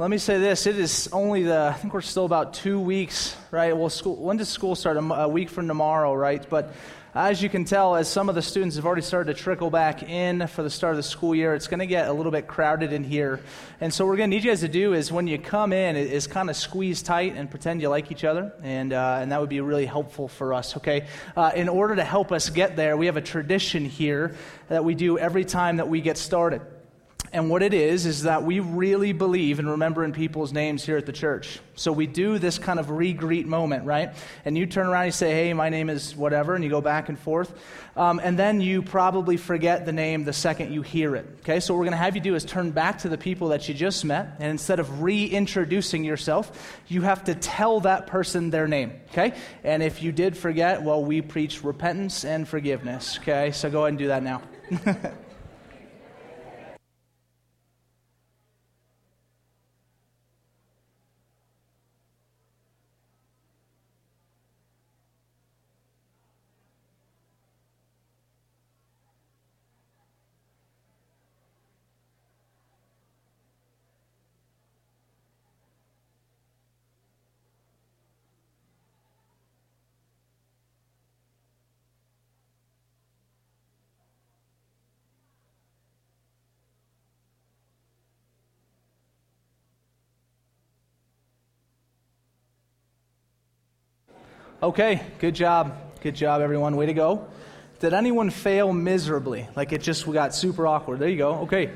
Let me say this. It is only the, I think we're still about two weeks, right? Well, school, when does school start? A week from tomorrow, right? But as you can tell, as some of the students have already started to trickle back in for the start of the school year, it's going to get a little bit crowded in here. And so, what we're going to need you guys to do is when you come in, is kind of squeeze tight and pretend you like each other. And, uh, and that would be really helpful for us, okay? Uh, in order to help us get there, we have a tradition here that we do every time that we get started. And what it is, is that we really believe in remembering people's names here at the church. So we do this kind of re greet moment, right? And you turn around and you say, hey, my name is whatever, and you go back and forth. Um, and then you probably forget the name the second you hear it. Okay, so what we're going to have you do is turn back to the people that you just met, and instead of reintroducing yourself, you have to tell that person their name. Okay? And if you did forget, well, we preach repentance and forgiveness. Okay, so go ahead and do that now. Okay, good job. Good job, everyone. Way to go. Did anyone fail miserably? Like it just got super awkward. There you go. Okay.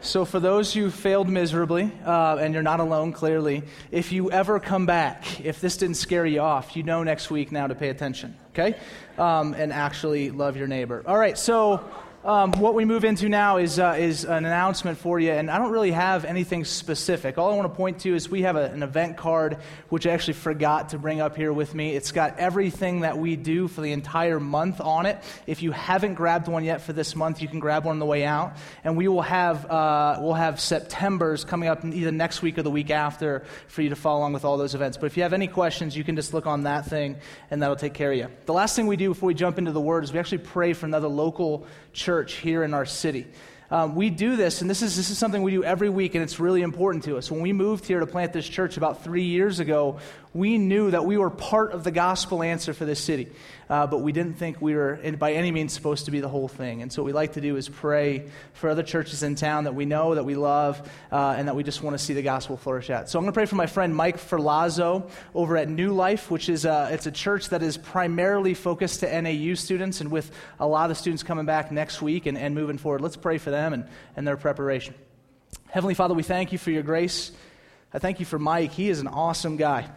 So, for those who failed miserably, uh, and you're not alone, clearly, if you ever come back, if this didn't scare you off, you know next week now to pay attention, okay? Um, and actually love your neighbor. All right, so um, what we move into now is, uh, is an announcement for you, and I don't really have anything specific. All I want to point to is we have a, an event card, which I actually forgot to bring up here with me. It's got everything that we do for the entire month on it. If you haven't grabbed one yet for this month, you can grab one on the way out. And we will have, uh, we'll have September's coming up either next week or the week after for you to follow along with all those events. But if you have any questions, you can just look on that thing, and that'll take care of you. The last thing we do before we jump into the Word is we actually pray for another local church here in our city. Um, we do this, and this is, this is something we do every week, and it's really important to us. When we moved here to plant this church about three years ago, we knew that we were part of the gospel answer for this city, uh, but we didn't think we were by any means supposed to be the whole thing. And so, what we like to do is pray for other churches in town that we know, that we love, uh, and that we just want to see the gospel flourish at. So, I'm going to pray for my friend Mike Ferlazzo over at New Life, which is a, it's a church that is primarily focused to NAU students, and with a lot of students coming back next week and, and moving forward. Let's pray for them and, and their preparation. Heavenly Father, we thank you for your grace. I thank you for Mike. He is an awesome guy.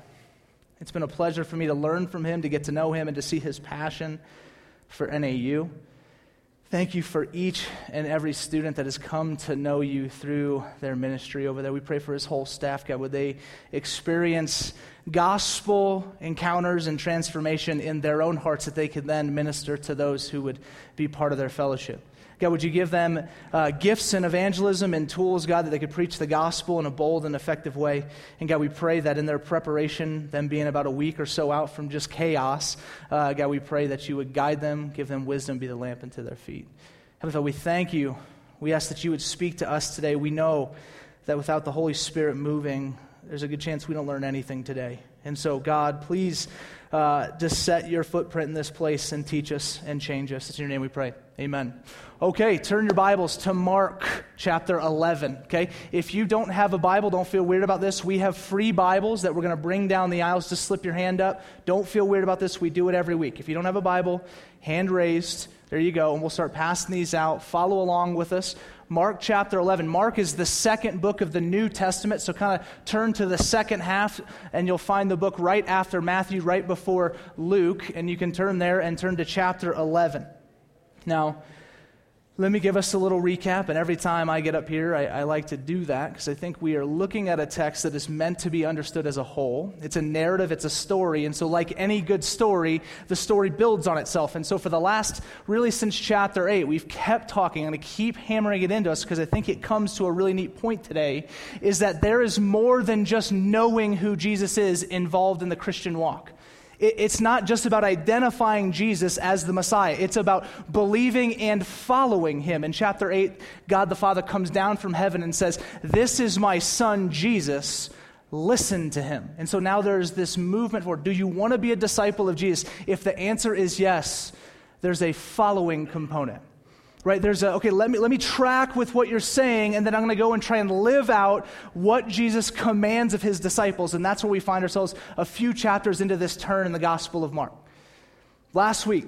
It's been a pleasure for me to learn from him, to get to know him, and to see his passion for NAU. Thank you for each and every student that has come to know you through their ministry over there. We pray for his whole staff, God. Would they experience gospel encounters and transformation in their own hearts that they could then minister to those who would be part of their fellowship? God, would you give them uh, gifts and evangelism and tools, God, that they could preach the gospel in a bold and effective way? And God, we pray that in their preparation, them being about a week or so out from just chaos, uh, God, we pray that you would guide them, give them wisdom, be the lamp unto their feet. Heavenly Father, we thank you. We ask that you would speak to us today. We know that without the Holy Spirit moving, there's a good chance we don't learn anything today. And so, God, please uh, just set your footprint in this place and teach us and change us. It's in your name we pray. Amen. Okay, turn your Bibles to Mark chapter 11. Okay, if you don't have a Bible, don't feel weird about this. We have free Bibles that we're going to bring down the aisles. Just slip your hand up. Don't feel weird about this. We do it every week. If you don't have a Bible, hand raised. There you go. And we'll start passing these out. Follow along with us. Mark chapter 11. Mark is the second book of the New Testament, so kind of turn to the second half, and you'll find the book right after Matthew, right before Luke, and you can turn there and turn to chapter 11. Now, let me give us a little recap, and every time I get up here, I, I like to do that because I think we are looking at a text that is meant to be understood as a whole. It's a narrative, it's a story, and so, like any good story, the story builds on itself. And so, for the last, really since chapter 8, we've kept talking. I'm going to keep hammering it into us because I think it comes to a really neat point today is that there is more than just knowing who Jesus is involved in the Christian walk. It's not just about identifying Jesus as the Messiah. It's about believing and following him. In chapter 8, God the Father comes down from heaven and says, This is my son, Jesus. Listen to him. And so now there's this movement for do you want to be a disciple of Jesus? If the answer is yes, there's a following component right? There's a okay let me let me track with what you're saying and then i'm going to go and try and live out what jesus commands of his disciples and that's where we find ourselves a few chapters into this turn in the gospel of mark. Last week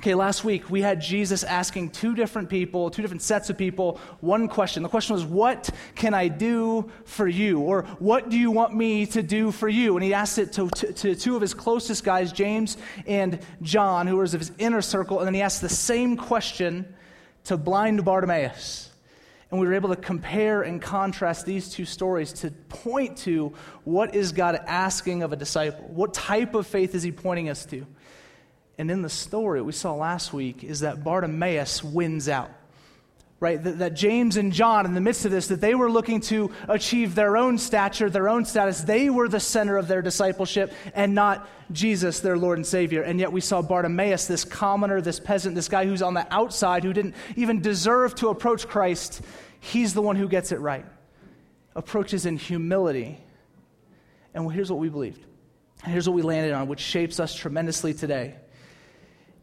okay last week we had jesus asking two different people two different sets of people one question. The question was what can i do for you? Or what do you want me to do for you? And he asked it to, to, to two of his closest guys james and john who were of his inner circle and then he asked the same question to blind Bartimaeus. And we were able to compare and contrast these two stories to point to what is God asking of a disciple? What type of faith is he pointing us to? And in the story we saw last week is that Bartimaeus wins out right? That, that, James and John, in the midst of this, that they were looking to achieve their own stature, their own status. They were the center of their discipleship and not Jesus, their Lord and Savior. And yet we saw Bartimaeus, this commoner, this peasant, this guy who's on the outside, who didn't even deserve to approach Christ. He's the one who gets it right, approaches in humility. And here's what we believed. And here's what we landed on, which shapes us tremendously today.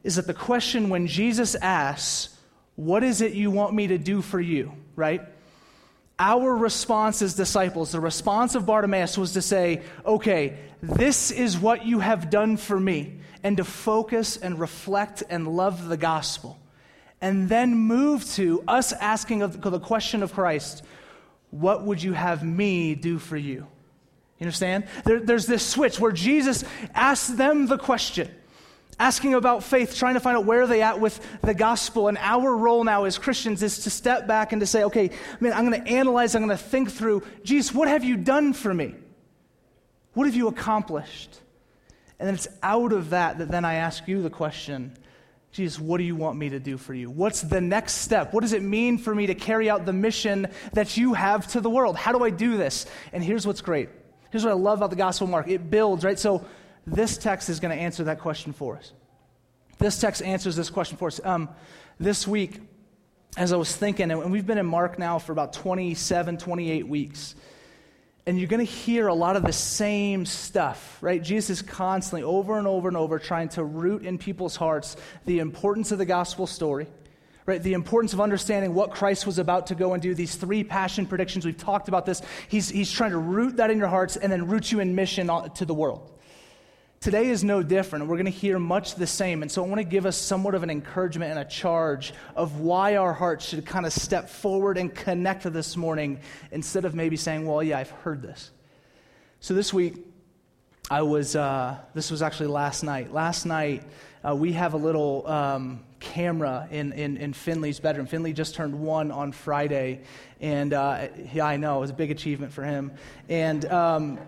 Is that the question when Jesus asks, what is it you want me to do for you, right? Our response as disciples, the response of Bartimaeus was to say, okay, this is what you have done for me, and to focus and reflect and love the gospel. And then move to us asking the question of Christ, what would you have me do for you? You understand? There, there's this switch where Jesus asks them the question asking about faith, trying to find out where they at with the gospel. And our role now as Christians is to step back and to say, okay, man, I'm going to analyze, I'm going to think through, Jesus, what have you done for me? What have you accomplished? And it's out of that that then I ask you the question, Jesus, what do you want me to do for you? What's the next step? What does it mean for me to carry out the mission that you have to the world? How do I do this? And here's what's great. Here's what I love about the Gospel Mark. It builds, right? So this text is going to answer that question for us. This text answers this question for us. Um, this week, as I was thinking, and we've been in Mark now for about 27, 28 weeks, and you're going to hear a lot of the same stuff, right? Jesus is constantly, over and over and over, trying to root in people's hearts the importance of the gospel story, right? The importance of understanding what Christ was about to go and do. These three passion predictions, we've talked about this. He's, he's trying to root that in your hearts and then root you in mission to the world. Today is no different. We're going to hear much the same. And so I want to give us somewhat of an encouragement and a charge of why our hearts should kind of step forward and connect this morning instead of maybe saying, well, yeah, I've heard this. So this week, I was, uh, this was actually last night. Last night, uh, we have a little um, camera in, in, in, Finley's bedroom. Finley just turned one on Friday, and uh, yeah, I know, it was a big achievement for him. And um,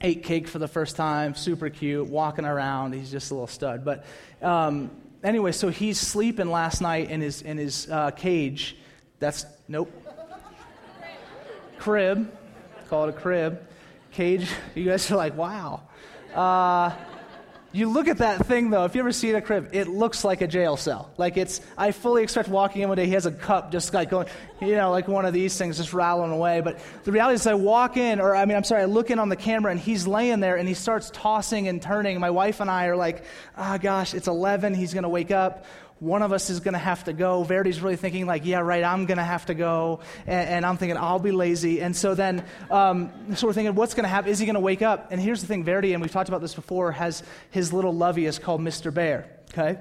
ate cake for the first time, super cute, walking around. He's just a little stud. But um, anyway, so he's sleeping last night in his, in his uh, cage. That's, nope. crib. Call it a crib. Cage. You guys are like, wow. Uh, you look at that thing though, if you ever see a crib, it looks like a jail cell. Like it's, I fully expect walking in one day, he has a cup just like going, you know, like one of these things just rattling away. But the reality is I walk in, or I mean, I'm sorry, I look in on the camera and he's laying there and he starts tossing and turning. My wife and I are like, ah, oh, gosh, it's 11, he's going to wake up one of us is going to have to go. Verdi's really thinking, like, yeah, right, I'm going to have to go. And, and, I'm thinking, I'll be lazy. And so then, um, we're thinking, what's going to happen? Is he going to wake up? And here's the thing Verdi, and we've talked about this before, has his little lovey is called Mr. Bear, okay?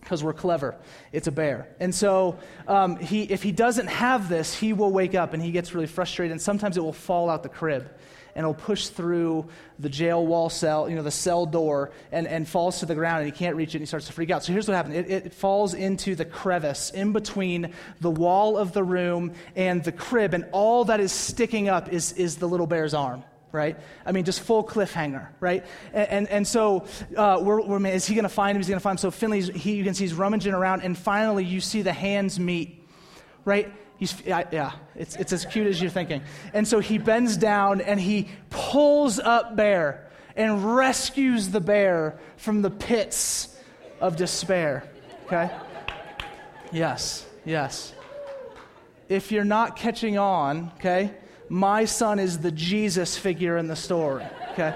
Because we're clever. It's a bear. And so um, he, if he doesn't have this, he will wake up and he gets really frustrated, and sometimes it will fall out the crib and it'll push through the jail wall cell, you know, the cell door, and, and falls to the ground, and he can't reach it, and he starts to freak out. So here's what happened it, it falls into the crevice in between the wall of the room and the crib, and all that is sticking up is, is the little bear's arm right? I mean, just full cliffhanger, right? And, and, and so, uh, we're, we're, is he going to find him? Is he going to find him? So Finley's, he, you can see he's rummaging around, and finally you see the hands meet, right? He's, yeah, it's, it's as cute as you're thinking. And so he bends down and he pulls up Bear and rescues the bear from the pits of despair. Okay? Yes, yes. If you're not catching on, okay, my son is the Jesus figure in the story. Okay?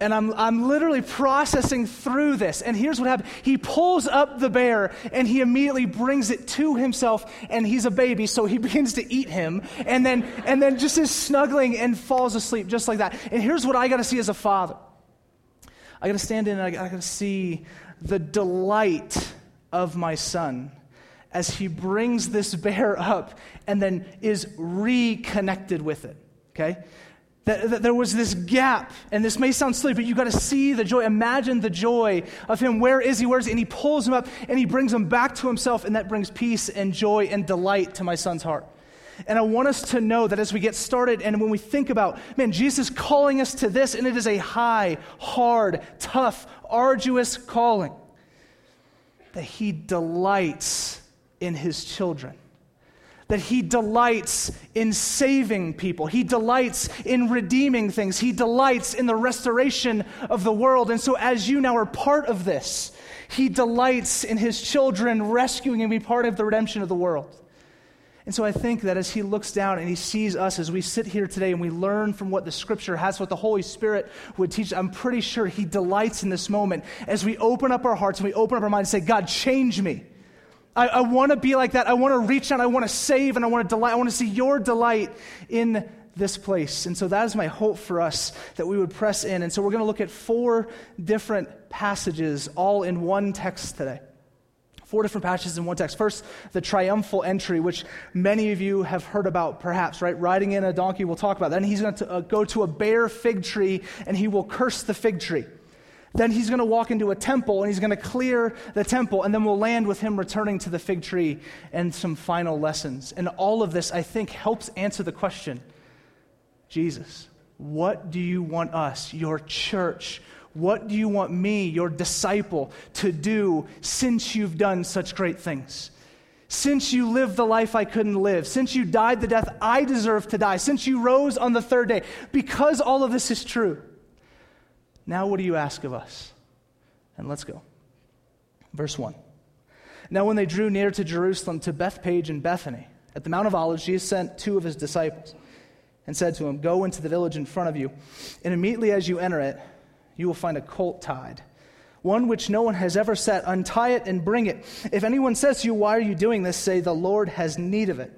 And I'm, I'm literally processing through this. And here's what happened He pulls up the bear and he immediately brings it to himself, and he's a baby, so he begins to eat him, and then, and then just is snuggling and falls asleep just like that. And here's what I got to see as a father I got to stand in and I got to see the delight of my son as he brings this bear up and then is reconnected with it. Okay? That, that, there was this gap, and this may sound silly, but you got to see the joy. Imagine the joy of him. Where is he? Where is he? And he pulls him up and he brings him back to himself, and that brings peace and joy and delight to my son's heart. And I want us to know that as we get started and when we think about, man, Jesus calling us to this, and it is a high, hard, tough, arduous calling, that he delights in his children that he delights in saving people. He delights in redeeming things. He delights in the restoration of the world. And so, as you now are part of this, he delights in his children rescuing and be part of the redemption of the world. And so I think that as he looks down and he sees us as we sit here today and we learn from what the scripture has, what the Holy Spirit would teach, I'm pretty sure he delights in this moment as we open up our hearts and we open up our minds and say, God, change me. I, I want to be like that. I want to reach out. I want to save and I want to delight. I want to see your delight in this place. And so that is my hope for us that we would press in. And so we're going to look at four different passages all in one text today. Four different passages in one text. First, the triumphal entry, which many of you have heard about, perhaps, right? Riding in a donkey, we'll talk about that. And he's going to uh, go to a bare fig tree and he will curse the fig tree. Then he's going to walk into a temple and he's going to clear the temple, and then we'll land with him returning to the fig tree and some final lessons. And all of this, I think, helps answer the question Jesus, what do you want us, your church, what do you want me, your disciple, to do since you've done such great things? Since you lived the life I couldn't live, since you died the death I deserve to die, since you rose on the third day, because all of this is true now, what do you ask of us? And let's go. Verse 1. Now, when they drew near to Jerusalem, to Bethphage and Bethany, at the Mount of Olives, Jesus sent two of his disciples and said to him, Go into the village in front of you, and immediately as you enter it, you will find a colt tied, one which no one has ever set. Untie it and bring it. If anyone says to you, Why are you doing this? say, The Lord has need of it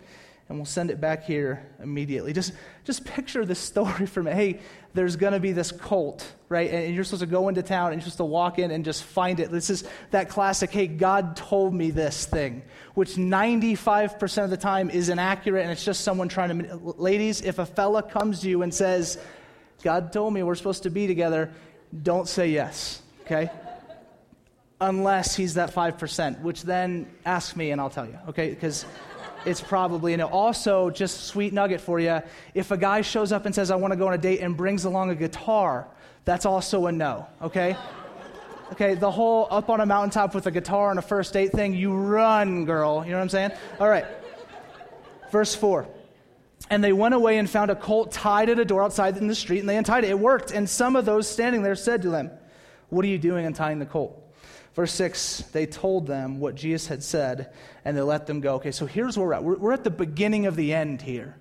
and we'll send it back here immediately. Just, just picture this story for me. Hey, there's going to be this cult, right? And you're supposed to go into town and you're supposed to walk in and just find it. This is that classic, hey, God told me this thing, which 95% of the time is inaccurate and it's just someone trying to. Ladies, if a fella comes to you and says, God told me we're supposed to be together, don't say yes, okay? Unless he's that 5%, which then ask me and I'll tell you, okay? Because it's probably, and also just sweet nugget for you. If a guy shows up and says, I want to go on a date and brings along a guitar, that's also a no, okay? Okay, the whole up on a mountaintop with a guitar on a first date thing, you run, girl. You know what I'm saying? All right. Verse 4. And they went away and found a colt tied at a door outside in the street, and they untied it. It worked. And some of those standing there said to them, What are you doing untying the colt? Verse 6, they told them what Jesus had said, and they let them go. Okay, so here's where we're at. We're, we're, at the beginning of the end here.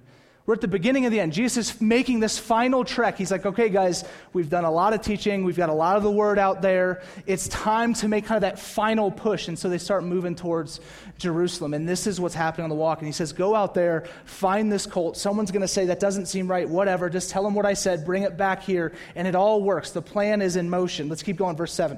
We're at the beginning of the end. Jesus is making this final trek. He's like, okay, guys, we've done a lot of teaching. We've got a lot of the word out there. It's time to make kind of that final push. And so they start moving towards Jerusalem. And this is what's happening on the walk. And he says, go out there, find this colt. Someone's going to say, that doesn't seem right. Whatever. Just tell them what I said. Bring it back here. And it all works. The plan is in motion. Let's keep going. Verse 7.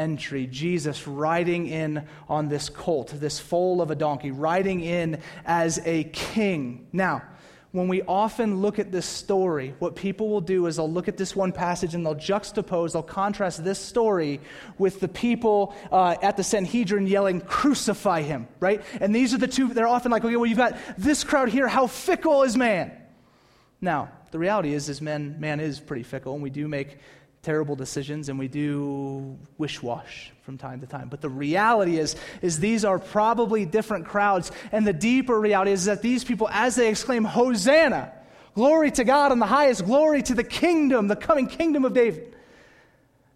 entry. Jesus riding in on this colt, this foal of a donkey, riding in as a king. Now, when we often look at this story, what people will do is they'll look at this one passage and they'll juxtapose, they'll contrast this story with the people uh, at the Sanhedrin yelling, Crucify him, right? And these are the two, they're often like, okay, well, you've got this crowd here. How fickle is man? Now, the reality is, is man, man is pretty fickle, and we do make terrible decisions and we do wish wash from time to time. But the reality is, is these are probably different crowds. And the deeper reality is that these people, as they exclaim, Hosanna, glory to God in the highest, glory to the kingdom, the coming kingdom of David,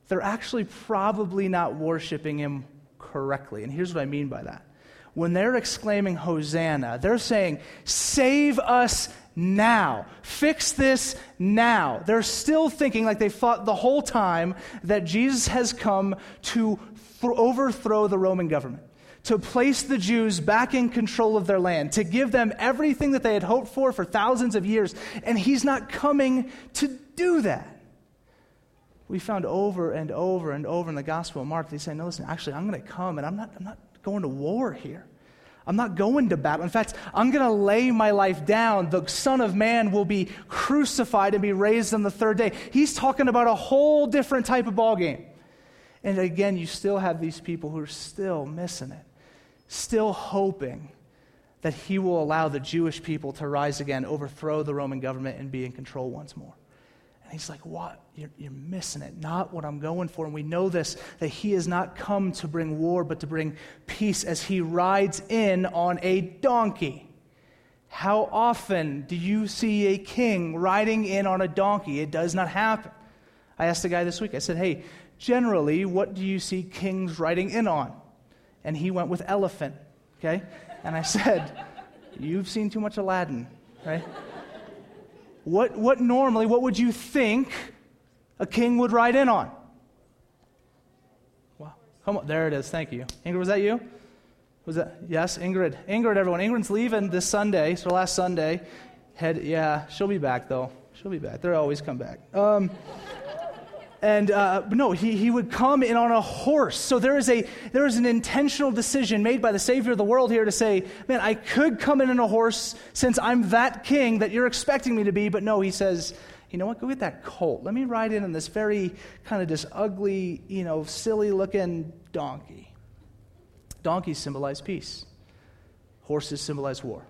they're actually probably not worshiping him correctly. And here's what I mean by that. When they're exclaiming Hosanna, they're saying, Save us now. Fix this now. They're still thinking, like they thought the whole time, that Jesus has come to th- overthrow the Roman government, to place the Jews back in control of their land, to give them everything that they had hoped for for thousands of years. And he's not coming to do that. We found over and over and over in the Gospel of Mark, they say, no, listen, actually, I'm going to come and I'm not, I'm not going to war here. I'm not going to battle. In fact, I'm going to lay my life down. The Son of Man will be crucified and be raised on the third day. He's talking about a whole different type of ballgame. And again, you still have these people who are still missing it, still hoping that he will allow the Jewish people to rise again, overthrow the Roman government, and be in control once more. He's like, What? You're, you're, missing it. Not what I'm going for. And we know this that he has not come to bring war, but to bring peace as he rides in on a donkey. How often do you see a king riding in on a donkey? It does not happen. I asked a guy this week, I said, Hey, generally, what do you see kings riding in on? And he went with elephant, okay? And I said, You've seen too much Aladdin, right? What, what normally, what would you think a king would ride in on? Wow. Come on. There it is. Thank you. Ingrid, was that you? Was that? Yes, Ingrid. Ingrid, everyone. Ingrid's leaving this Sunday, so last Sunday. Head, yeah, she'll be back, though. She'll be back. They'll always come back. Um, and uh, no, he, he would come in on a horse. So there is, a, there is an intentional decision made by the Savior of the world here to say, man, I could come in on a horse since I'm that king that you're expecting me to be. But no, he says, you know what, go get that colt. Let me ride in on this very kind of this ugly, you know, silly looking donkey. Donkeys symbolize peace, horses symbolize war.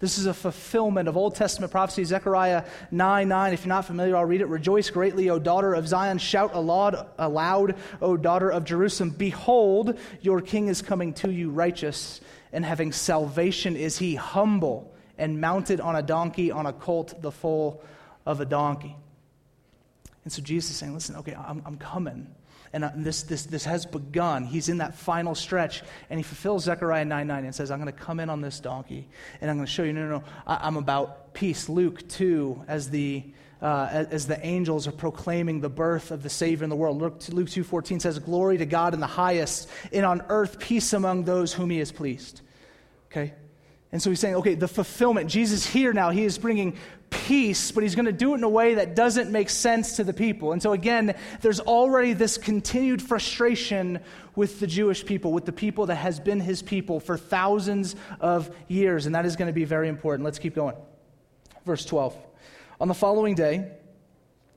This is a fulfillment of Old Testament prophecy. Zechariah 9 9. If you're not familiar, I'll read it. Rejoice greatly, O daughter of Zion. Shout aloud, aloud, O daughter of Jerusalem. Behold, your king is coming to you, righteous and having salvation is he, humble and mounted on a donkey, on a colt, the foal of a donkey. And so Jesus is saying, Listen, okay, I'm, I'm coming. And uh, this, this, this has begun. He's in that final stretch, and he fulfills Zechariah 9 9 and says, I'm going to come in on this donkey, and I'm going to show you, no, no, no, I, am about peace. Luke 2, as the, uh, as the angels are proclaiming the birth of the Savior in the world. Luke, Luke 2.14 says, Glory to God in the highest, and on earth peace among those whom he has pleased. Okay? And so he's saying, okay, the fulfillment. Jesus here now, he is bringing peace, but he's going to do it in a way that doesn't make sense to the people. And so again, there's already this continued frustration with the Jewish people, with the people that has been his people for thousands of years. And that is going to be very important. Let's keep going. Verse 12. On the following day,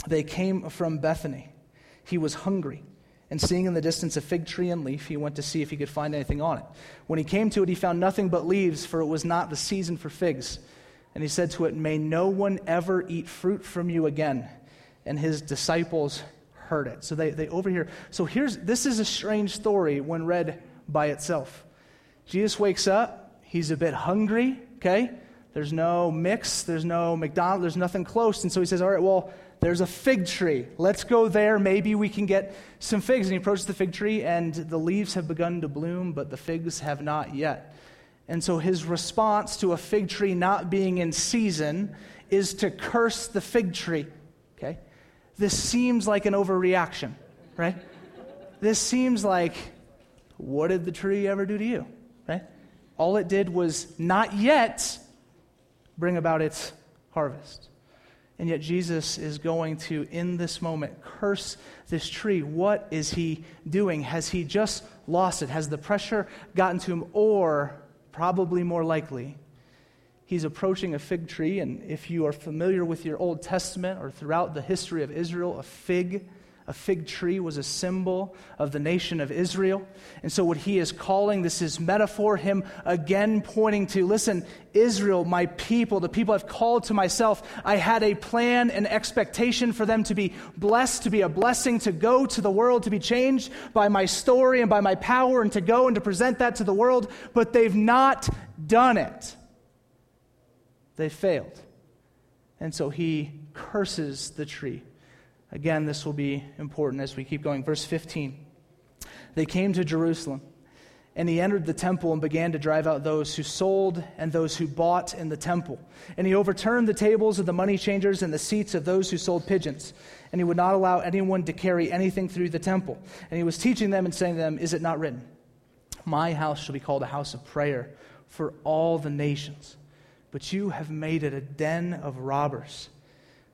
they came from Bethany. He was hungry. And seeing in the distance a fig tree and leaf, he went to see if he could find anything on it. When he came to it, he found nothing but leaves, for it was not the season for figs. And he said to it, May no one ever eat fruit from you again. And his disciples heard it. So they, they overhear. So here's this is a strange story when read by itself. Jesus wakes up, he's a bit hungry, okay? There's no mix, there's no McDonald's, there's nothing close. And so he says, All right, well, there's a fig tree. Let's go there. Maybe we can get some figs. And he approaches the fig tree, and the leaves have begun to bloom, but the figs have not yet. And so his response to a fig tree not being in season is to curse the fig tree. Okay? This seems like an overreaction, right? This seems like, what did the tree ever do to you? Right? All it did was not yet bring about its harvest. And yet, Jesus is going to, in this moment, curse this tree. What is he doing? Has he just lost it? Has the pressure gotten to him? Or, probably more likely, he's approaching a fig tree. And if you are familiar with your Old Testament or throughout the history of Israel, a fig a fig tree was a symbol of the nation of Israel. And so, what he is calling this is metaphor, him again pointing to listen, Israel, my people, the people I've called to myself, I had a plan and expectation for them to be blessed, to be a blessing, to go to the world, to be changed by my story and by my power, and to go and to present that to the world, but they've not done it. They failed. And so, he curses the tree. Again, this will be important as we keep going. Verse 15. They came to Jerusalem, and he entered the temple and began to drive out those who sold and those who bought in the temple. And he overturned the tables of the money changers and the seats of those who sold pigeons. And he would not allow anyone to carry anything through the temple. And he was teaching them and saying to them, Is it not written, My house shall be called a house of prayer for all the nations? But you have made it a den of robbers.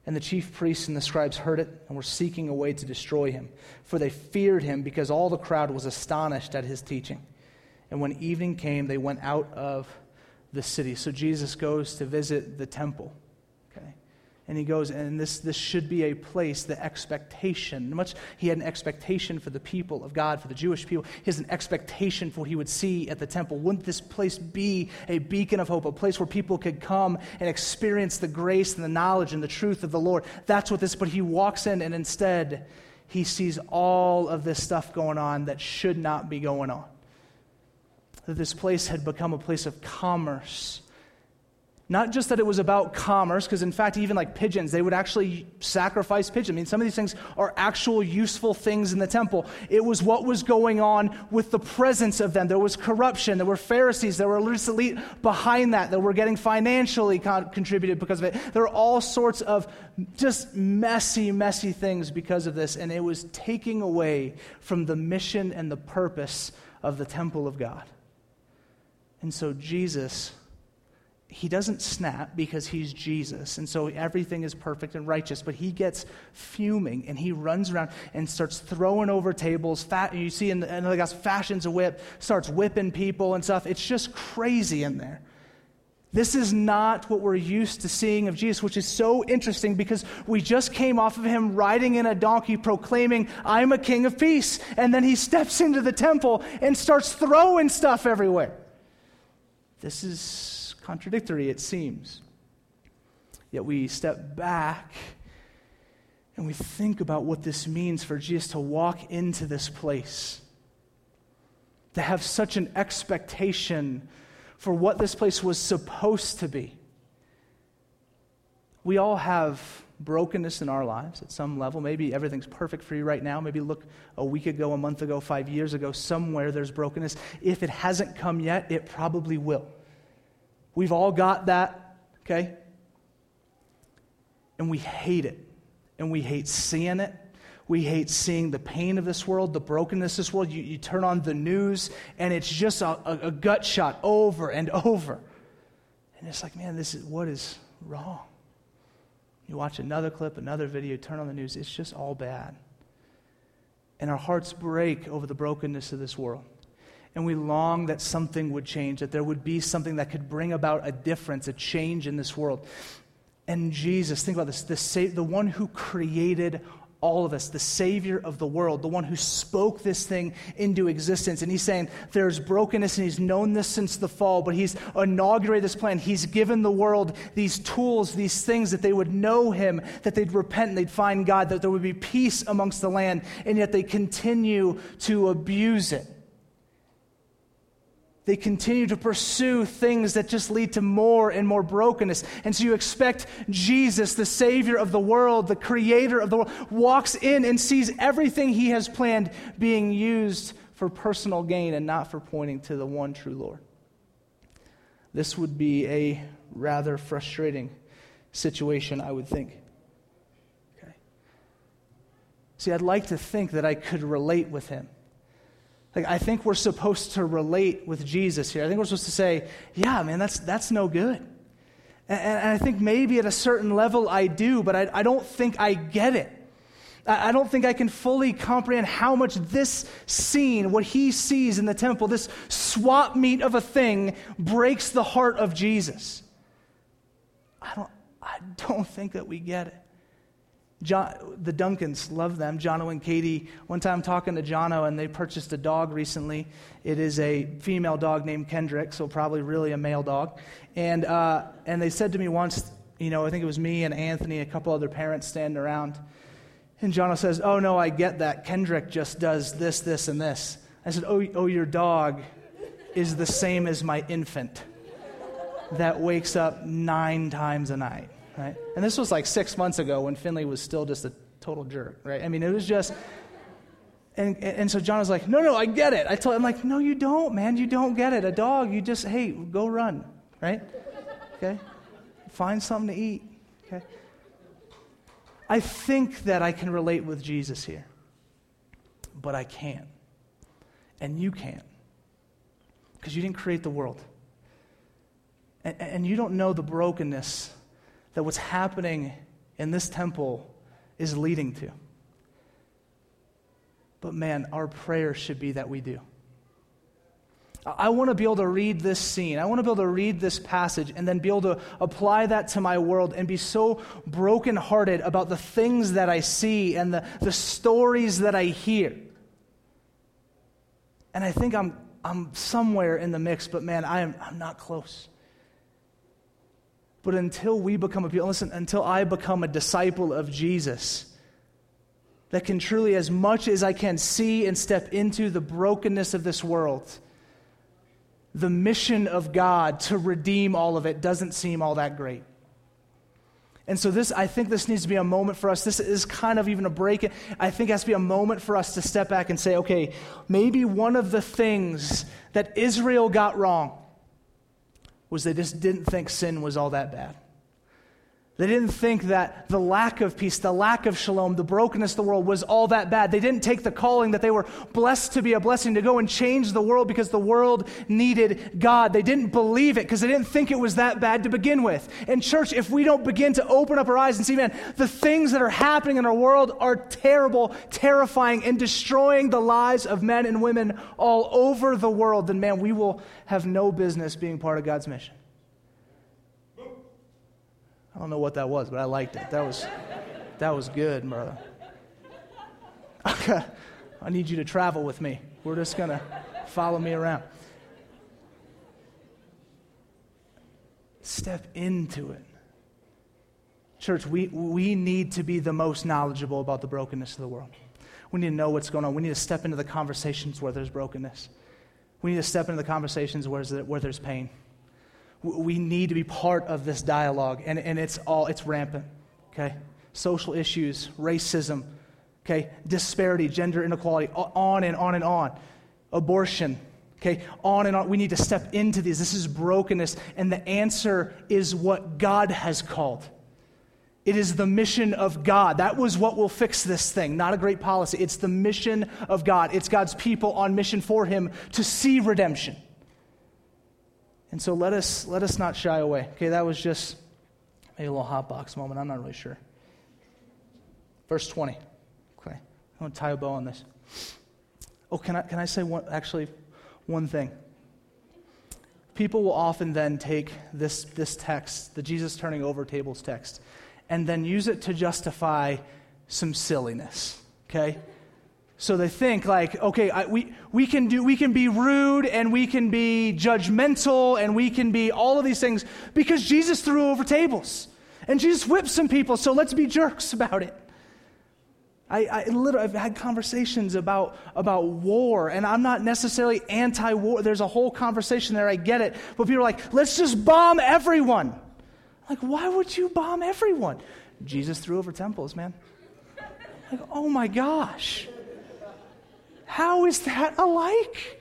And the chief priests and the scribes heard it and were seeking a way to destroy him, for they feared him because all the crowd was astonished at his teaching. And when evening came, they went out of the city. So Jesus goes to visit the temple. And he goes, and this, this should be a place, the expectation. Much he had an expectation for the people of God, for the Jewish people. He has an expectation for what he would see at the temple. Wouldn't this place be a beacon of hope, a place where people could come and experience the grace and the knowledge and the truth of the Lord? That's what this, but he walks in and instead he sees all of this stuff going on that should not be going on. That this place had become a place of commerce not just that it was about commerce, because in fact, even like pigeons, they would actually sacrifice pigeons. I mean, some of these things are actual useful things in the temple. It was what was going on with the presence of them. There was corruption. There were Pharisees. There were elite behind that that were getting financially con- contributed because of it. There were all sorts of just messy, messy things because of this. And it was taking away from the mission and the purpose of the temple of God. And so Jesus he doesn't snap because he's Jesus. And so everything is perfect and righteous, but he gets fuming and he runs around and starts throwing over tables. Fat, you see, in the, and the guy fashions a whip, starts whipping people and stuff. It's just crazy in there. This is not what we're used to seeing of Jesus, which is so interesting because we just came off of him riding in a donkey proclaiming, I'm a king of peace. And then he steps into the temple and starts throwing stuff everywhere. This is contradictory, it seems. Yet we step back and we think about what this means for Jesus to walk into this place, to have such an expectation for what this place was supposed to be. We all have brokenness in our lives at some level. Maybe everything's perfect for you right now. Maybe look a week ago, a month ago, five years ago, somewhere there's brokenness. If it hasn't come yet, it probably will. We've all got that, okay? And we hate it. And we hate seeing it. We hate seeing the pain of this world, the brokenness of this world. You, you turn on the news, and it's just a, a, a gut shot over and over. And it's like, man, this is what is wrong. You watch another clip, another video, turn on the news, it's just all bad. And our hearts break over the brokenness of this world and we long that something would change, that there would be something that could bring about a difference, a change in this world. And Jesus, think about this the, the one who created all of us, the Savior of the world, the one who spoke this thing into existence. And he's saying there's brokenness, and he's known this since the fall, but he's inaugurated this plan. He's given the world these tools, these things that they would know him, that they'd repent and they'd find God, that there would be peace amongst the land, and yet they continue to abuse it. They continue to pursue things that just lead to more and more brokenness. And so you expect Jesus, the Savior of the world, the Creator of the world, walks in and sees everything He has planned being used for personal gain and not for pointing to the one true Lord. This would be a rather frustrating situation, I would think. Okay. See, I'd like to think that I could relate with him. Like, I think we're supposed to relate with Jesus here. I think we're supposed to say, yeah, man, that's, that's no good. And, and I think maybe at a certain level I do, but I, I don't think I get it. I, I don't think I can fully comprehend how much this scene, what he sees in the temple, this swap meet of a thing, breaks the heart of Jesus. I don't, I don't think that we get it. John, the Duncans, love them. Jono and Katie. One time talking to Jono, and they purchased a dog recently. It is a female dog named Kendrick, so probably really a male dog. And, uh, and they said to me once, you know, I think it was me and Anthony, a couple other parents standing around. And Jono says, Oh, no, I get that. Kendrick just does this, this, and this. I said, Oh, oh your dog is the same as my infant that wakes up nine times a night right? And this was like six months ago when Finley was still just a total jerk, right? I mean, it was just. And, and so John was like, no, no, I get it. I told him, like, no, you don't, man. You don't get it. A dog, you just, hey, go run, right? Okay? Find something to eat, okay? I think that I can relate with Jesus here, but I can't. And you can't. Because you didn't create the world. And, and you don't know the brokenness that what's happening in this temple is leading to. But man, our prayer should be that we do. I want to be able to read this scene. I want to be able to read this passage and then be able to apply that to my world and be so brokenhearted about the things that I see and the, the stories that I hear. And I think I'm, I'm somewhere in the mix, but man, I am, I'm not close. But until we become a people, listen, until I become a disciple of Jesus, that can truly, as much as I can see and step into the brokenness of this world, the mission of God to redeem all of it doesn't seem all that great. And so this I think this needs to be a moment for us. This is kind of even a break. I think it has to be a moment for us to step back and say, okay, maybe one of the things that Israel got wrong was they just didn't think sin was all that bad. They didn't think that the lack of peace, the lack of shalom, the brokenness of the world was all that bad. They didn't take the calling that they were blessed to be a blessing to go and change the world because the world needed God. They didn't believe it because they didn't think it was that bad to begin with. And, church, if we don't begin to open up our eyes and see, man, the things that are happening in our world are terrible, terrifying, and destroying the lives of men and women all over the world, then, man, we will have no business being part of God's mission. I don't know what that was, but I liked it. That was, that was good, brother. I need you to travel with me. We're just going to follow me around. Step into it. Church, we, we need to be the most knowledgeable about the brokenness of the world. We need to know what's going on. We need to step into the conversations where there's brokenness. We need to step into the conversations where, where there's pain we need to be part of this dialogue. And, and it's all it's rampant okay? Social issues racism okay? Disparity gender inequality on and on and on. Abortion okay? On and on. We need to step into these. This is brokenness and the answer is what god has called. It is the mission of God. That was what will fix this thing, not a great policy. It's the mission of God. It's God's people on mission for Him to see redemption. And so let us, let us not shy away. Okay, that was just maybe a little hot box moment. I'm not really sure. Verse 20. Okay, I want to tie a bow on this. Oh, can I, can I say one, actually one thing? People will often then take this, this text, the Jesus turning over tables text, and then use it to justify some silliness. Okay? So they think like, okay, I, we, we, can do, we can be rude and we can be judgmental and we can be all of these things because Jesus threw over tables and Jesus whipped some people, so let's be jerks about it. I, I literally, I've had conversations about, about war, and I'm not necessarily anti war. There's a whole conversation there, I get it. But people are like, let's just bomb everyone. Like, why would you bomb everyone? Jesus threw over temples, man. Like, oh my gosh. How is that alike?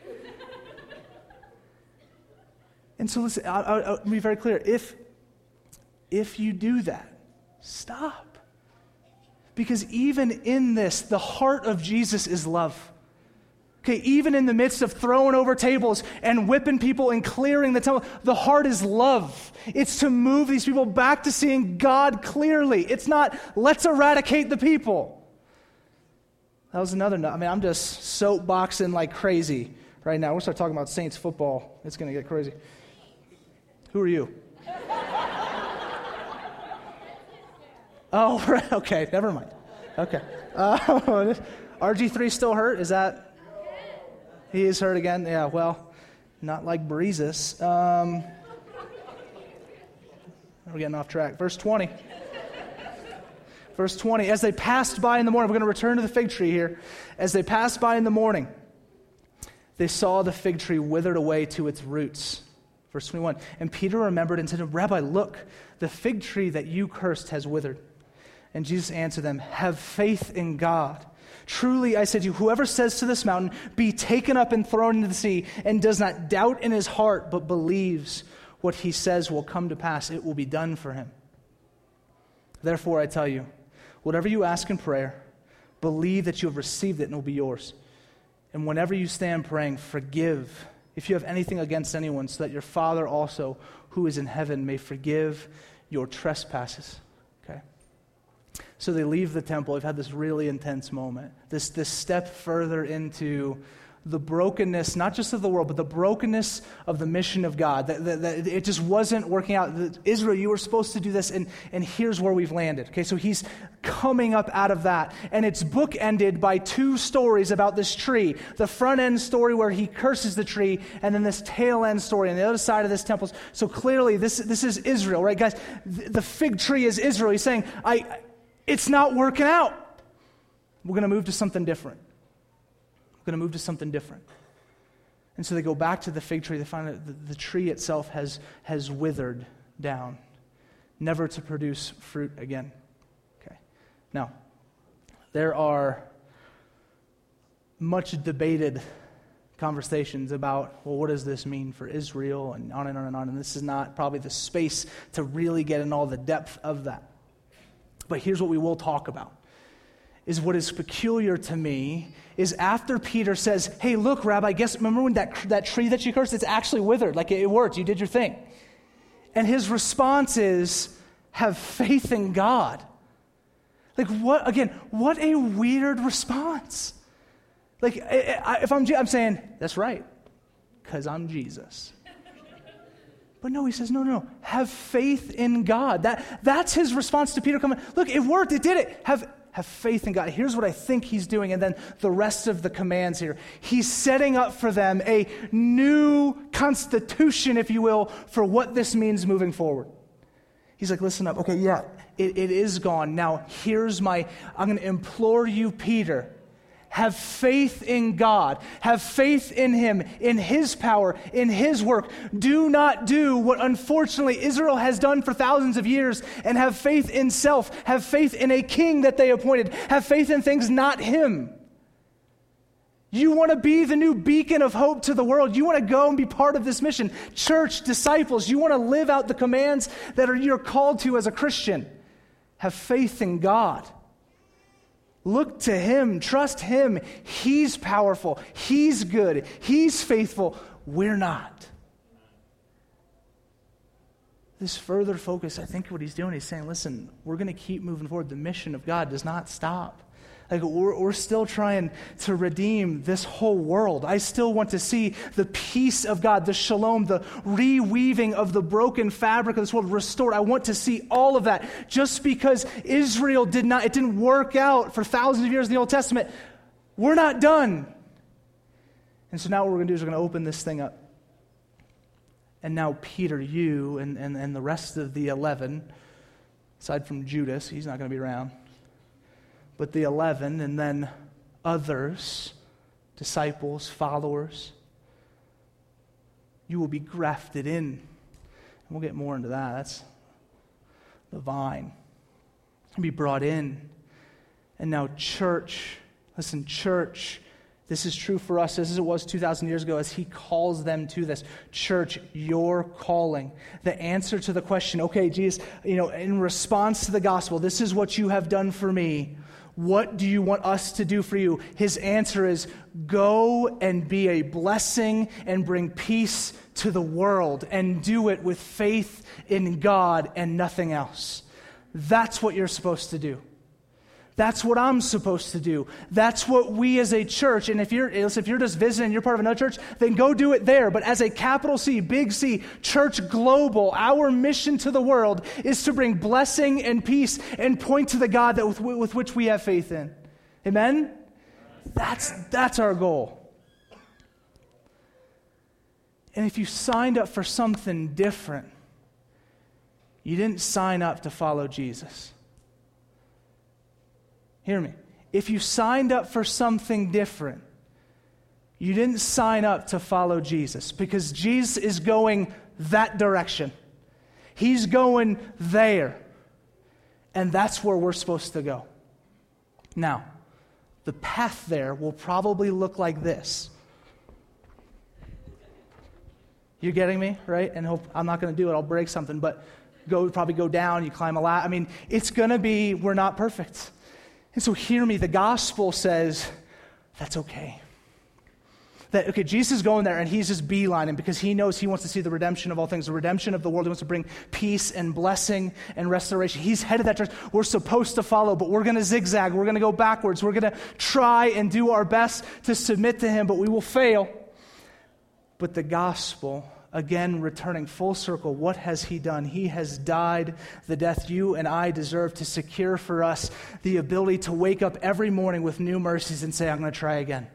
and so listen, I'll, I'll, I'll be very clear. If, if you do that, stop. Because even in this, the heart of Jesus is love. Okay, even in the midst of throwing over tables and whipping people and clearing the temple, the heart is love. It's to move these people back to seeing God clearly. It's not, let's eradicate the people. That was another. I mean, I'm just soapboxing like crazy right now. We'll start talking about Saints football. It's going to get crazy. Who are you? Oh, right. okay, never mind. Okay. Uh, RG3 still hurt? Is that? He is hurt again? Yeah, well, not like Breezes. Um, we're getting off track. Verse 20. Verse 20. As they passed by in the morning, we're going to return to the fig tree here. As they passed by in the morning, they saw the fig tree withered away to its roots. Verse 21. And Peter remembered and said, Rabbi, look, the fig tree that you cursed has withered. And Jesus answered them, Have faith in God. Truly, I say to you, whoever says to this mountain, Be taken up and thrown into the sea, and does not doubt in his heart, but believes what he says will come to pass, it will be done for him. Therefore, I tell you, whatever you ask in prayer, believe that you have received it and it will be yours. And whenever you stand praying, forgive if you have anything against anyone, so that your Father also, who is in heaven, may forgive your trespasses. Okay? So they leave the temple. They've had this really intense moment. This, this step further into the brokenness, not just of the world, but the brokenness of the mission of God. That, that, that it just wasn't working out. Israel, you were supposed to do this, and, and here's where we've landed. Okay, so he's coming up out of that. And it's bookended by two stories about this tree the front end story where he curses the tree, and then this tail end story on the other side of this temple. So clearly, this, this is Israel, right, guys? The fig tree is Israel. He's saying, I, it's not working out. We're going to move to something different going to move to something different. And so they go back to the fig tree. They find that the, the tree itself has, has withered down, never to produce fruit again. Okay. Now, there are much debated conversations about, well, what does this mean for Israel, and on and on and on. And this is not probably the space to really get in all the depth of that. But here's what we will talk about is what is peculiar to me is after Peter says, Hey, look, Rabbi, guess, remember when that, that tree that you cursed, it's actually withered. Like it, it worked. You did your thing. And his response is, Have faith in God. Like, what, again, what a weird response. Like, if I'm, I'm saying, That's right, because I'm Jesus. But no, he says, no, no, no. Have faith in God. That, that's his response to Peter coming. Look, it worked. It did it. Have, have faith in God. Here's what I think he's doing, and then the rest of the commands here. He's setting up for them a new constitution, if you will, for what this means moving forward. He's like, listen up. Okay, yeah, it, it is gone. Now, here's my, I'm going to implore you, Peter have faith in God. Have faith in Him, in His power, in His work. Do not do what unfortunately Israel has done for thousands of years and have faith in self. Have faith in a king that they appointed. Have faith in things not Him. You want to be the new beacon of hope to the world. You want to go and be part of this mission. Church, disciples, you want to live out the commands that are, you're called to as a Christian. Have faith in God. Look to Him, trust Him. He's powerful, He's good, He's faithful. We're not. This further focus, I think what He's doing, He's saying, listen, we're going to keep moving forward. The mission of God does not stop. Like, we're, we're still trying to redeem this whole world. I still want to see the peace of God, the shalom, the reweaving of the broken fabric of this world restored. I want to see all of that. Just because Israel did not, it didn't work out for thousands of years in the Old Testament, we're not done. And so now what we're going to do is we're going to open this thing up. And now, Peter, you and, and, and the rest of the 11, aside from Judas, he's not going to be around but the 11, and then others, disciples, followers. You will be grafted in. And we'll get more into that. That's the vine. Be brought in. And now, church, listen, church, this is true for us as it was 2,000 years ago as he calls them to this. Church, your calling. The answer to the question, okay, Jesus, you know, in response to the gospel, this is what you have done for me. What do you want us to do for you? His answer is go and be a blessing and bring peace to the world and do it with faith in God and nothing else. That's what you're supposed to do. That's what I'm supposed to do. That's what we as a church, and if you're, if you're just visiting, you're part of another church, then go do it there. But as a capital C, big C, church global, our mission to the world is to bring blessing and peace and point to the God that with, with which we have faith in. Amen? That's, that's our goal. And if you signed up for something different, you didn't sign up to follow Jesus. Hear me. If you signed up for something different, you didn't sign up to follow Jesus because Jesus is going that direction. He's going there. And that's where we're supposed to go. Now, the path there will probably look like this. You're getting me, right? And hope I'm not going to do it. I'll break something, but go probably go down, you climb a ladder. I mean, it's going to be we're not perfect. And so, hear me the gospel says that's okay. That, okay, Jesus is going there and he's just beelining because he knows he wants to see the redemption of all things, the redemption of the world. He wants to bring peace and blessing and restoration. He's headed that church. We're supposed to follow, but we're going to zigzag. We're going to go backwards. We're going to try and do our best to submit to him, but we will fail. But the gospel again returning full circle, what has he done? He has died the death you and I deserve to secure for us the ability to wake up every morning with new mercies and say, I'm going to try again.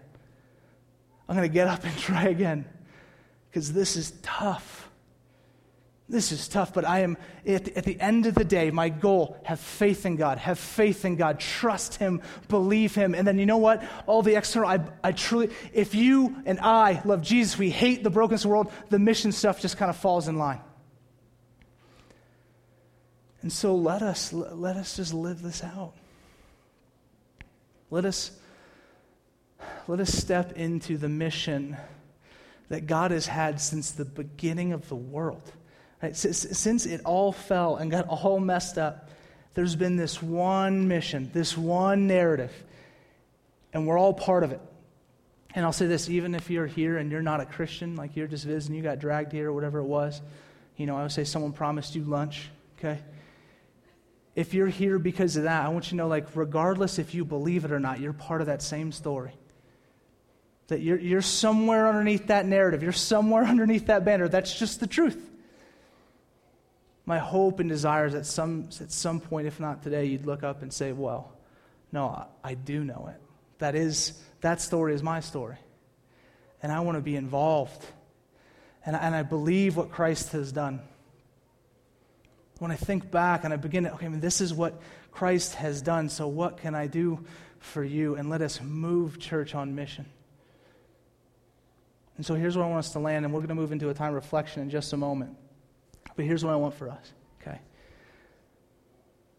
I'm going to get up and try again because this is tough. This is tough, but I am, at the, at the end of the day, my goal have faith in God, have faith in God, trust Him, believe Him. And then you know what? All the external, I, I truly, if you and I love Jesus, we hate the brokenness of the world, the mission stuff just kind of falls in line. And so let us, let us just live this out. Let us, let us step into the mission that God has had since the beginning of the world. Right? Since it all fell and got all messed up, there's been this one mission, this one narrative, and we're all part of it. And I'll say this even if you're here and you're not a Christian, like you're just visiting, you got dragged here or whatever it was, you know, I would say someone promised you lunch, okay? If you're here because of that, I want you to know, like, regardless if you believe it or not, you're part of that same story. That you're, you're somewhere underneath that narrative, you're somewhere underneath that banner. That's just the truth my hope and desire is that some, at some point, if not today, you'd look up and say, Well, no, I, I do know it. That is, that story is my story. And I want to be involved. And, and I believe what Christ has done. When I think back and I begin to, okay, I mean, this is what Christ has done, so what can I do for you? And let us move church on mission. And so here's where I want us to land, and we're going to move into a time of reflection in just a moment. But here's what I want for us, okay?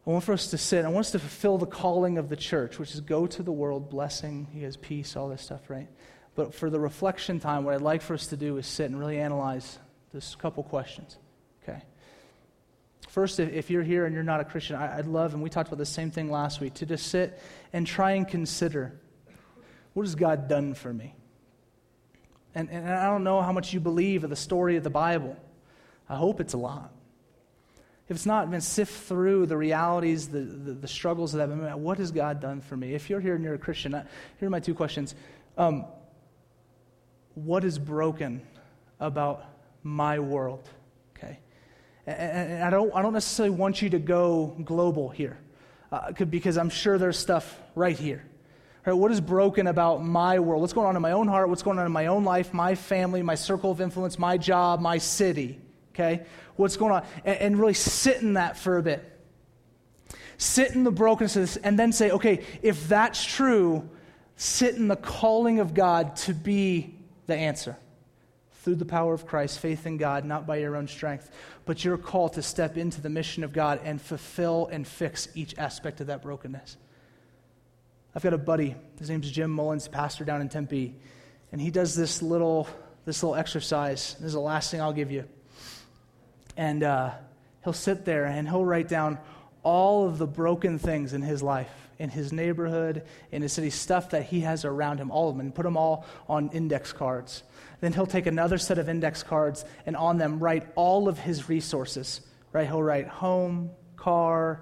I want for us to sit. I want us to fulfill the calling of the church, which is go to the world, blessing, He has peace, all this stuff, right? But for the reflection time, what I'd like for us to do is sit and really analyze this couple questions, okay? First, if you're here and you're not a Christian, I'd love, and we talked about the same thing last week, to just sit and try and consider what has God done for me? And, and I don't know how much you believe of the story of the Bible. I hope it's a lot. If it's not, then sift through the realities, the, the, the struggles of that. What has God done for me? If you're here and you're a Christian, here are my two questions. Um, what is broken about my world? Okay. And, and, I, don't, I don't necessarily want you to go global here, uh, because I'm sure there's stuff right here. Right, what is broken about my world? What's going on in my own heart? What's going on in my own life, my family, my circle of influence, my job, my city? Okay? What's going on? And, and really sit in that for a bit. Sit in the brokenness and then say, okay, if that's true, sit in the calling of God to be the answer. Through the power of Christ, faith in God, not by your own strength, but your call to step into the mission of God and fulfill and fix each aspect of that brokenness. I've got a buddy, his name's Jim Mullins, pastor down in Tempe, and he does this little, this little exercise. This is the last thing I'll give you. And uh, he'll sit there and he'll write down all of the broken things in his life, in his neighborhood, in his city, stuff that he has around him, all of them, and put them all on index cards. Then he'll take another set of index cards and on them write all of his resources. Right? He'll write home, car,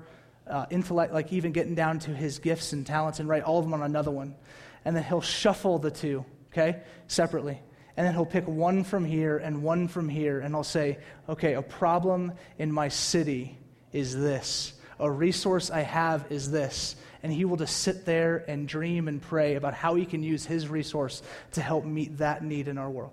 uh, intellect, like even getting down to his gifts and talents, and write all of them on another one. And then he'll shuffle the two, okay, separately. And then he'll pick one from here and one from here, and he'll say, okay, a problem in my city is this. A resource I have is this. And he will just sit there and dream and pray about how he can use his resource to help meet that need in our world.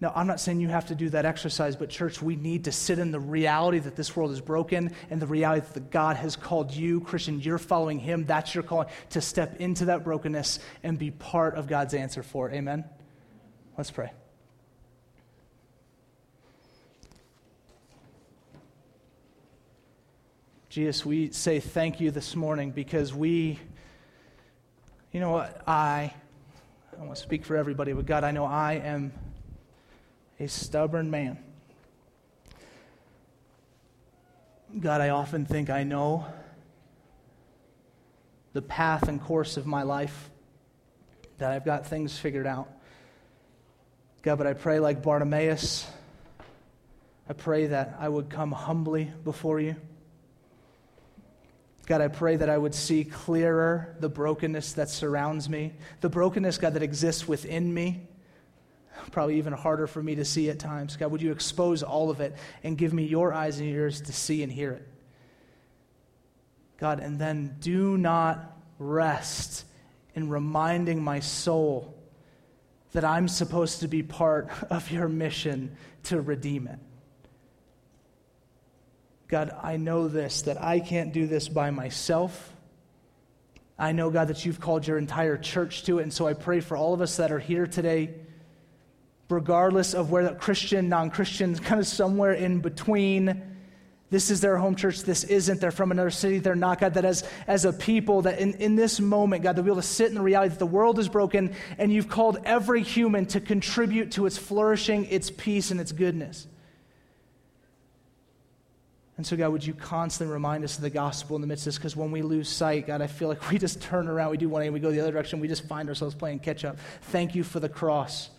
Now, I'm not saying you have to do that exercise, but church, we need to sit in the reality that this world is broken and the reality that God has called you, Christian, you're following Him. That's your calling to step into that brokenness and be part of God's answer for it. Amen? Let's pray. Jesus, we say thank you this morning because we, you know what, I, I don't want to speak for everybody, but God, I know I am a stubborn man. God, I often think I know the path and course of my life, that I've got things figured out. God, but I pray like Bartimaeus, I pray that I would come humbly before you. God, I pray that I would see clearer the brokenness that surrounds me, the brokenness, God, that exists within me probably even harder for me to see at times. God, would you expose all of it and give me your eyes and ears to see and hear it? God, and then do not rest in reminding my soul that I'm supposed to be part of your mission to redeem it. God, I know this, that I can't do this by myself. I know, God, that you've called your entire church to it. And so I pray for all of us that are here today regardless of whether Christian, non Christian, kind of somewhere in between. This is their home church. This isn't. They're from another city. They're not, God. That as, as a people, that in, in this moment, God, we'll be able to sit in the reality that the world is broken and you've called every human to contribute to its flourishing, its peace, and its goodness. And so, God, would you constantly remind us of the gospel in the midst of this? Because when we lose sight, God, I feel like we just turn around, we do one thing, we go the other direction, we just find ourselves playing catch up. Thank you for the cross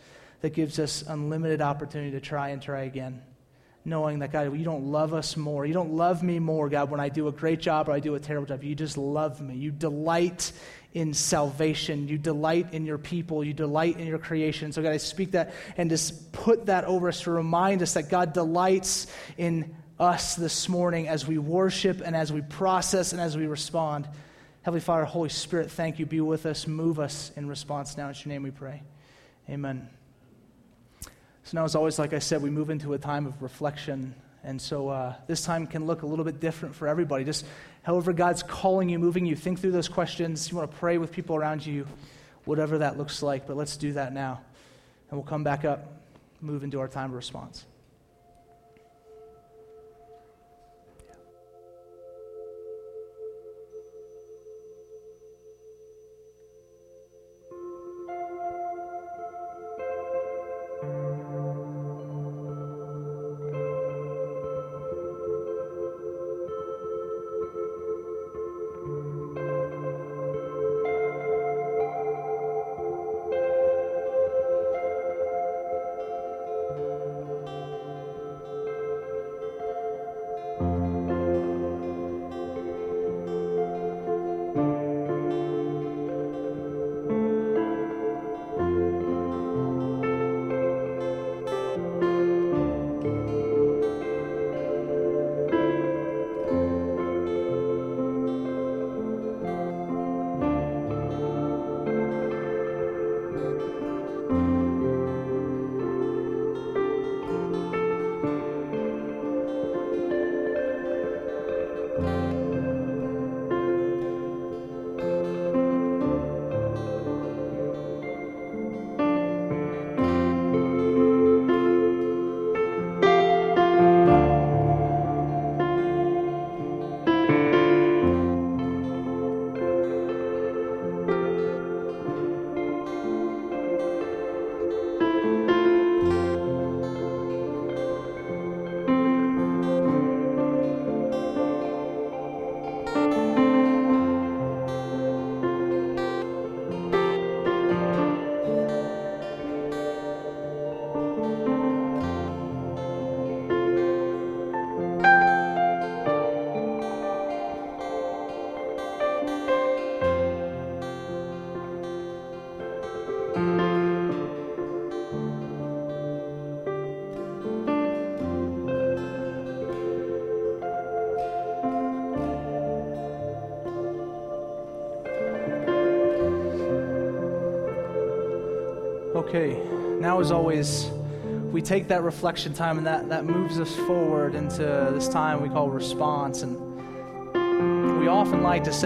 that gives us unlimited opportunity to try and try again. Knowing that, God, you don't love us more. You don't love me more, God, when I do a great job or I do a terrible job. You just love me. You delight in salvation. You delight in your people. You delight in your creation. So, God, I speak that and just put that over us to remind us that God delights in us this morning as we worship and as we process and as we respond. Heavenly Father, Holy Spirit, thank you. Be with us. Move us in response now. In your name we pray. Amen. So now, as always, like I said, we move into a time of reflection. And so uh, this time can look a little bit different for everybody. Just however God's calling you, moving you, think through those questions. You want to pray with people around you, whatever that looks like. But let's do that now. And we'll come back up, move into our time of response. Okay, now as always, we take that reflection time and that, that moves us forward into this time we call response. And we often like to say,